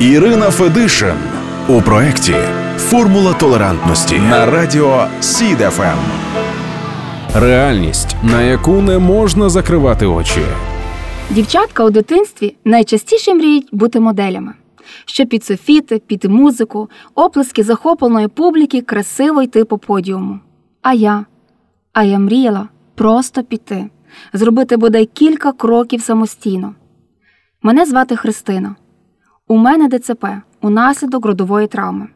Ірина Федишин у проєкті Формула толерантності на радіо СІД FM. Реальність, на яку не можна закривати очі. Дівчатка у дитинстві найчастіше мріють бути моделями, щоб під софіти, під музику, оплески захопленої публіки красиво йти по подіуму. А я? А я мріяла просто піти, зробити бодай кілька кроків самостійно. Мене звати Христина. У мене ДЦП унаслідок родової травми.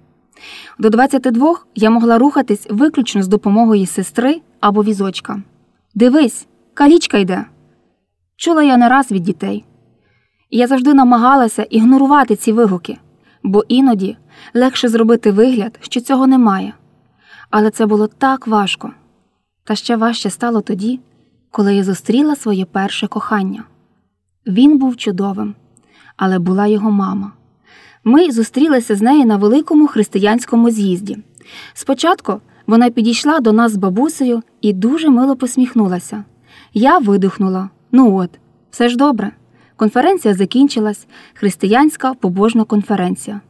До 22 я могла рухатись виключно з допомогою сестри або візочка. Дивись, калічка йде. Чула я не раз від дітей. Я завжди намагалася ігнорувати ці вигуки, бо іноді легше зробити вигляд, що цього немає. Але це було так важко. Та ще важче стало тоді, коли я зустріла своє перше кохання. Він був чудовим, але була його мама. Ми зустрілися з нею на великому християнському з'їзді. Спочатку вона підійшла до нас з бабусею і дуже мило посміхнулася. Я видихнула. Ну от, все ж добре. Конференція закінчилась, християнська побожна конференція.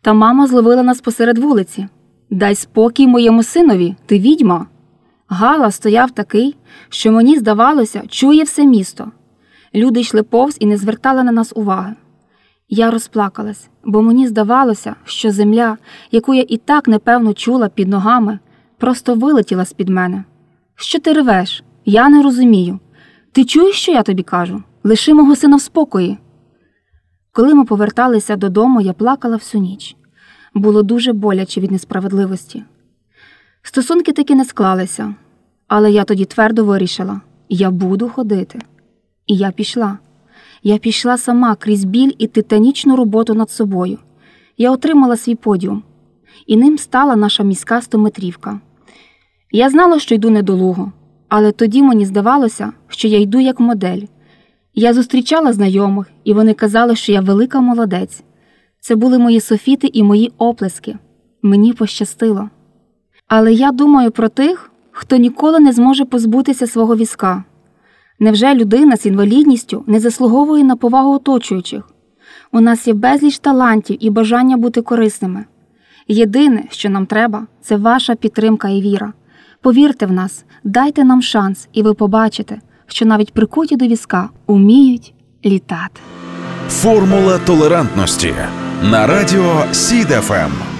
Та мама зловила нас посеред вулиці. Дай спокій моєму синові, ти відьма. Гала стояв такий, що мені здавалося, чує все місто. Люди йшли повз і не звертали на нас уваги. Я розплакалась, бо мені здавалося, що земля, яку я і так непевно чула під ногами, просто вилетіла з під мене. Що ти ревеш? Я не розумію. Ти чуєш, що я тобі кажу? Лиши мого сина в спокої. Коли ми поверталися додому, я плакала всю ніч. Було дуже боляче від несправедливості. Стосунки таки не склалися, але я тоді твердо вирішила я буду ходити. І я пішла. Я пішла сама крізь біль і титанічну роботу над собою. Я отримала свій подіум, і ним стала наша міська стометрівка. Я знала, що йду недолуго, але тоді мені здавалося, що я йду як модель. Я зустрічала знайомих, і вони казали, що я велика молодець. Це були мої софіти і мої оплески. Мені пощастило. Але я думаю про тих, хто ніколи не зможе позбутися свого візка. Невже людина з інвалідністю не заслуговує на повагу оточуючих? У нас є безліч талантів і бажання бути корисними. Єдине, що нам треба, це ваша підтримка і віра. Повірте в нас, дайте нам шанс, і ви побачите, що навіть прикуті до візка уміють літати. Формула толерантності на радіо СІД FM.